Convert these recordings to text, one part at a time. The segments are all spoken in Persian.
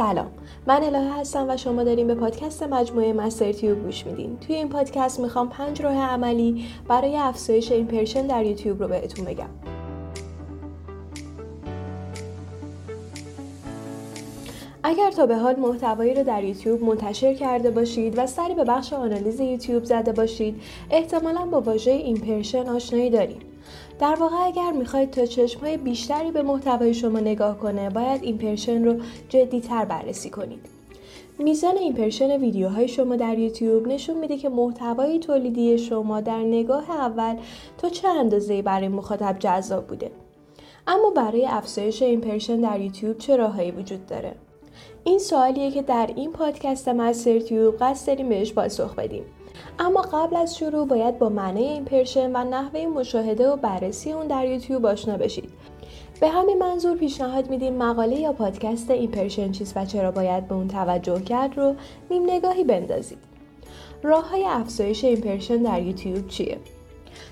سلام. من الهه هستم و شما داریم به پادکست مجموعه مستر تیوب گوش میدین. توی این پادکست می‌خوام پنج راه عملی برای افزایش impression در یوتیوب رو بهتون بگم. اگر تا به حال محتوایی رو در یوتیوب منتشر کرده باشید و سری به بخش آنالیز یوتیوب زده باشید احتمالا با واژه impression آشنایی دارید در واقع اگر می‌خواید تا چشمهای بیشتری به محتوای شما نگاه کنه باید impression رو جدیتر بررسی کنید. میزان impression ویدیوهای شما در یوتیوب نشون میده که محتوای تولیدی شما در نگاه اول تا چه اندازه برای مخاطب جذاب بوده. اما برای افزایش impression در یوتیوب چه راههایی وجود داره؟ این سوالیه که در این پادکست مستر تیوب قصد داریم بهش پاسخ بدیم. اما قبل از شروع باید با معنی impression و نحوه مشاهده و بررسی اون در یوتیوب آشنا بشید. به همین منظور پیشنهاد میدیم مقاله یا پادکست impression چیست و چرا باید به اون توجه کرد رو نیم نگاهی بندازید. راه های افزایش impression در یوتیوب چیه؟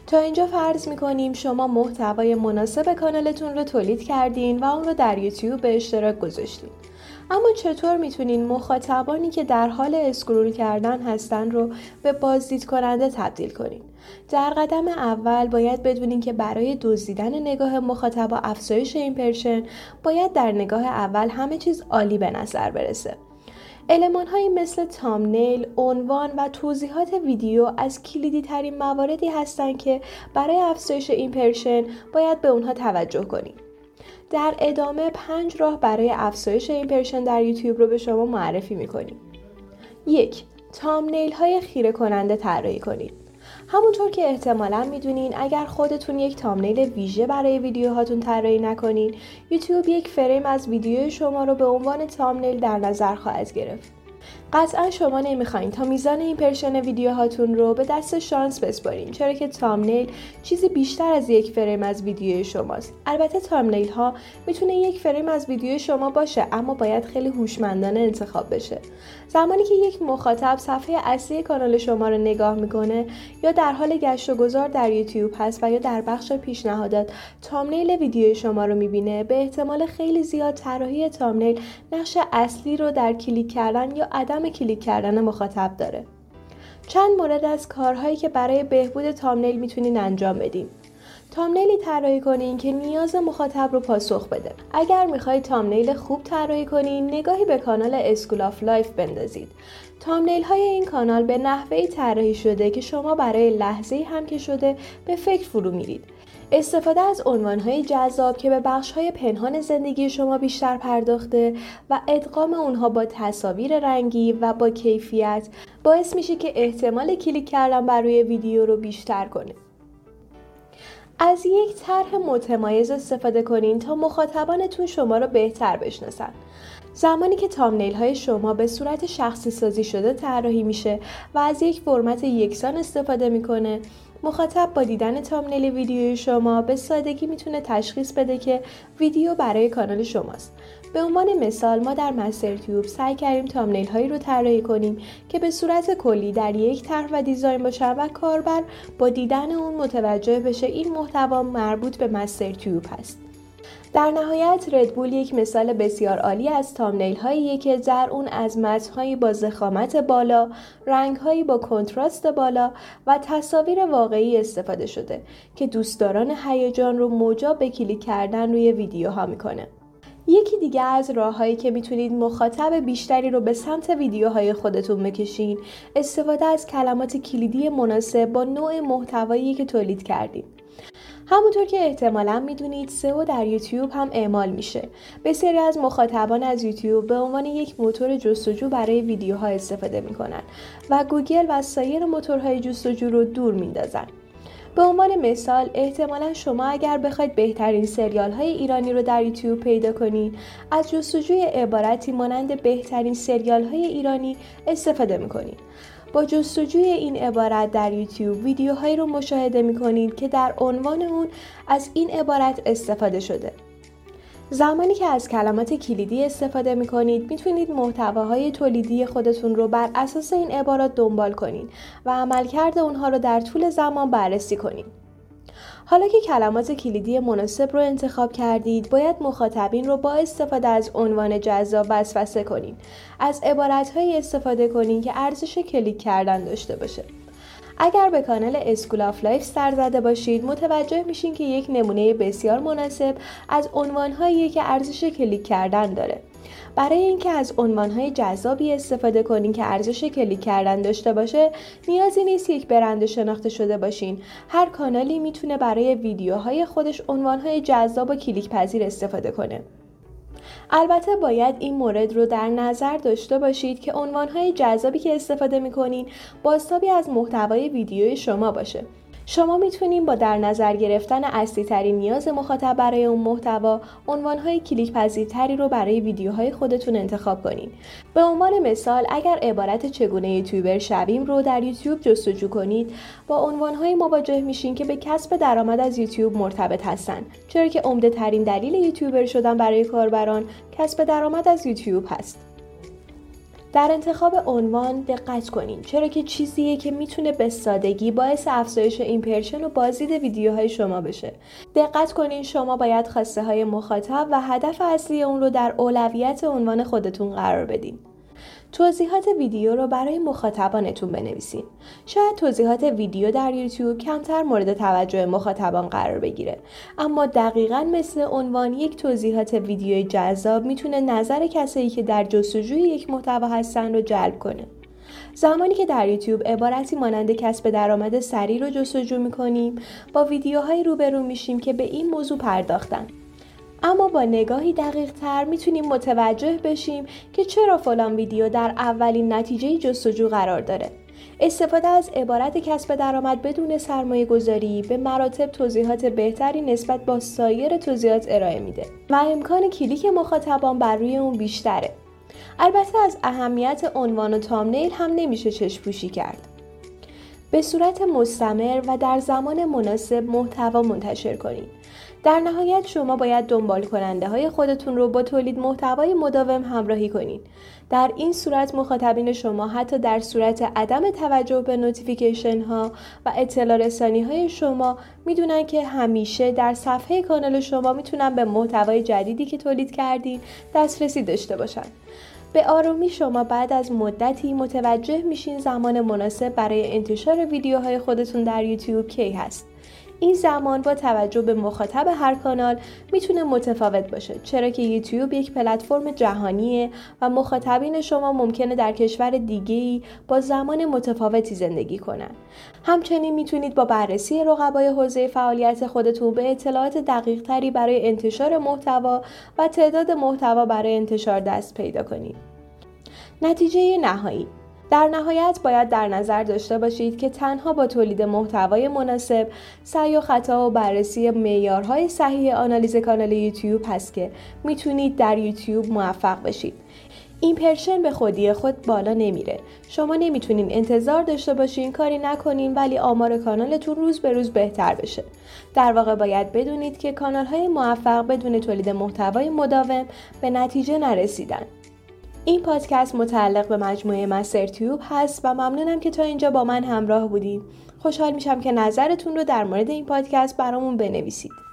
تا اینجا فرض می‌کنیم شما محتوای مناسب کانالتون رو تولید کردین و اون رو در یوتیوب به اشتراک گذاشتین. اما چطور می‌تونین مخاطبانی که در حال scroll کردن هستن رو به بازدید کننده تبدیل کنین؟ در قدم اول باید بدونین که برای دزدیدن نگاه مخاطب و افزایش impression باید در نگاه اول همه چیز عالی به نظر برسه. المان هایی مثل thumbnail، عنوان و توضیحات ویدیو از کلیدی ترین مواردی هستند که برای افزایش impression باید به اونها توجه کنید. در ادامه پنج راه برای افزایش impression در یوتیوب رو به شما معرفی می‌کنیم. یک thumbnail های خیره کننده طراحی کنید. همونطور که احتمالا می‌دونین اگر خودتون یک thumbnail ویژه برای ویدیوهاتون طراحی نکنین یوتیوب یک فریم از ویدیو شما رو به عنوان thumbnail در نظر خواهد گرفت قطعا شما نمی‌خواین تا میزان impression ویدیوهاتون رو به دست شانس بسپارین چرا که thumbnail چیزی بیشتر از یک فریم از ویدیو شماست. البته thumbnail ها می‌تونه یک فریم از ویدیو شما باشه اما باید خیلی هوشمندانه انتخاب بشه. زمانی که یک مخاطب صفحه اصلی کانال شما رو نگاه می‌کنه یا در حال گشت و گذار در یوتیوب هست و یا در بخش پیشنهادات thumbnail ویدیو شما رو می‌بینه به احتمال خیلی زیاد طراحی thumbnail نقش اصلی رو در کلیک کردن یا عدم کلیک کردن مخاطب داره. چند مورد از کارهایی که برای بهبود thumbnail می‌تونین انجام بدین. thumbnail ی طراحی کنین که نیاز مخاطب رو پاسخ بده. اگر می‌خواید thumbnail خوب طراحی کنین نگاهی به کانال اسکول آف لایف بندازید. تامنیل های این کانال به نحوه طراحی شده که شما برای لحظه هم که شده به فکر فرو میرید. استفاده از عنوانهای جذاب که به بخشهای پنهان زندگی شما بیشتر پرداخته و ادغام اونها با تصاویر رنگی و با کیفیت باعث میشه که احتمال کلیک کردن بر روی ویدیو رو بیشتر کنه. از یک طرح متمایز استفاده کنین تا مخاطبانتون شما را بهتر بشناسن. زمانی که تامنیل های شما به صورت شخصی سازی شده طراحی میشه و از یک فرمت یکسان استفاده می‌کنه مخاطب با دیدن تامنیل ویدیوی شما به سادگی می‌تونه تشخیص بده که ویدیو برای کانال شماست. به عنوان مثال ما در مستر تیوب سعی کردیم تامنیل هایی رو طراحی کنیم که به صورت کلی در یک طرح و دیزاین باشن و کاربر با دیدن اون متوجه بشه این محتوا مربوط به مستر تیوب هست. در نهایت ردبول یک مثال بسیار عالی از تامنیل هایی که در اون از متنهایی با زخامت بالا، رنگهایی با کنتراست بالا و تصاویر واقعی استفاده شده که دوستداران هیجان رو موجب به کلیک کردن روی ویدیوها می‌کنه. یکی دیگه از راههایی که می‌تونید مخاطب بیشتری رو به سمت ویدیوهای خودتون بکشین استفاده از کلمات کلیدی مناسب با نوع محتوایی که تولید کردید. همونطور که احتمالا می‌دونید سئو در یوتیوب هم اعمال میشه. بسیاری از مخاطبان از یوتیوب به عنوان یک موتور جستجو برای ویدیوها استفاده می‌کنن و گوگل و سایر موتورهای جستجو رو دور میندازن به عنوان مثال احتمالا شما اگر بخواید بهترین سریال های ایرانی رو در یوتیوب پیدا کنید از جستجوی عبارتی مانند بهترین سریال های ایرانی استفاده می‌کنید. با جستجوی این عبارت در یوتیوب ویدیوهایی رو مشاهده می کنید که در عنوان اون از این عبارت استفاده شده. زمانی که از کلمات کلیدی استفاده می کنید می‌تونید محتواهای تولیدی خودتون رو بر اساس این عبارات دنبال کنید و عملکرد اونها رو در طول زمان بررسی کنید. حالا که کلمات کلیدی مناسب رو انتخاب کردید باید مخاطبین رو با استفاده از عنوان جذاب وسوسه کنید از عبارتهایی استفاده کنید که ارزش کلیک کردن داشته باشه. اگر به کانال اسکول آف لایف سر زده باشید متوجه میشین که یک نمونه بسیار مناسب از عنوانهایی که ارزش کلیک کردن داره. برای اینکه از عنوانهای جذابی استفاده کنین که ارزش کلیک کردن داشته باشه نیازی نیست یک برند شناخته شده باشین. هر کانالی می‌تونه برای ویدیوهای خودش عنوانهای جذاب و کلیک پذیر استفاده کنه. البته باید این مورد رو در نظر داشته باشید که عنوانهای جذابی که استفاده می‌کنین بازتابی از محتوای ویدیوی شما باشه. شما می‌تونید با در نظر گرفتن اصلی ترین نیاز مخاطب برای اون محتوا عنوانهای کلیک پذیرتری رو برای ویدیوهای خودتون انتخاب کنید. به عنوان مثال اگر عبارت چگونه یوتیوبر شویم رو در یوتیوب جستجو کنید با عنوانهایی مواجه میشین که به کسب درآمد از یوتیوب مرتبط هستند چرا که عمده ترین دلیل یوتیوبر شدن برای کاربران کسب درآمد از یوتیوب هست. در انتخاب عنوان دقت کنین چرا که چیزیه که می‌تونه به سادگی باعث افزایش ایمپرشن و بازدید ویدیوهای شما بشه. دقت کنین شما باید خواسته های مخاطب و هدف اصلی اون رو در اولویت عنوان خودتون قرار بدین. توضیحات ویدیو رو برای مخاطبانتون بنویسین. شاید توضیحات ویدیو در یوتیوب کمتر مورد توجه مخاطبان قرار بگیره اما دقیقا مثل عنوان یک توضیحات ویدیوی جذاب می‌تونه نظر کسایی که در جستجوی یک محتوا هستن رو جلب کنه. زمانی که در یوتیوب عبارتی مانند کسب درآمد سریع رو جستجو می‌کنیم با ویدیوهایی روبرو میشیم که به این موضوع پرداختن اما با نگاهی دقیق تر می‌تونیم متوجه بشیم که چرا فلان ویدیو در اولین نتیجه جستجو قرار داره. استفاده از عبارت کسب درآمد بدون سرمایه گذاری به مراتب توضیحات بهتری نسبت با سایر توضیحات ارائه میده و امکان کلیک مخاطبان بر روی اون بیشتره. البته از اهمیت عنوان و تامنیل هم نمیشه چشم پوشی کرد. به صورت مستمر و در زمان مناسب محتوا منتشر کنید. در نهایت شما باید دنبال کننده های خودتون رو با تولید محتوای مداوم همراهی کنید. در این صورت مخاطبین شما حتی در صورت عدم توجه به نوتیفیکیشن ها و اطلاع رسانی های شما می‌دونن که همیشه در صفحه کانال شما می‌تونن به محتوای جدیدی که تولید کردین دسترسی داشته باشن. به آرومی شما بعد از مدتی متوجه میشین زمان مناسب برای انتشار ویدیوهای خودتون در یوتیوب کی هست. این زمان با توجه به مخاطب هر کانال می‌تونه متفاوت باشه چرا که یوتیوب یک پلتفرم جهانیه و مخاطبین شما ممکنه در کشور دیگه با زمان متفاوتی زندگی کنن. همچنین می‌تونید با بررسی رقبای حوزه فعالیت خودتون به اطلاعات دقیق تری برای انتشار محتوا و تعداد محتوا برای انتشار دست پیدا کنید. نتیجه نهایی. در نهایت باید در نظر داشته باشید که تنها با تولید محتوای مناسب سعی و خطا و بررسی معیارهای صحیح آنالیز کانال یوتیوب هست که می‌تونید در یوتیوب موفق بشید. پرشن به خودی خود بالا نمیره. شما نمی‌تونین انتظار داشته باشین کاری نکنین ولی آمار کانالتون روز به روز بهتر بشه. در واقع باید بدونید که کانال های موفق بدون تولید محتوای مداوم به نتیجه نرسیدن. این پادکست متعلق به مجموعه مستر تیوب هست و ممنونم که تا اینجا با من همراه بودید. خوشحال میشم که نظرتون رو در مورد این پادکست برامون بنویسید.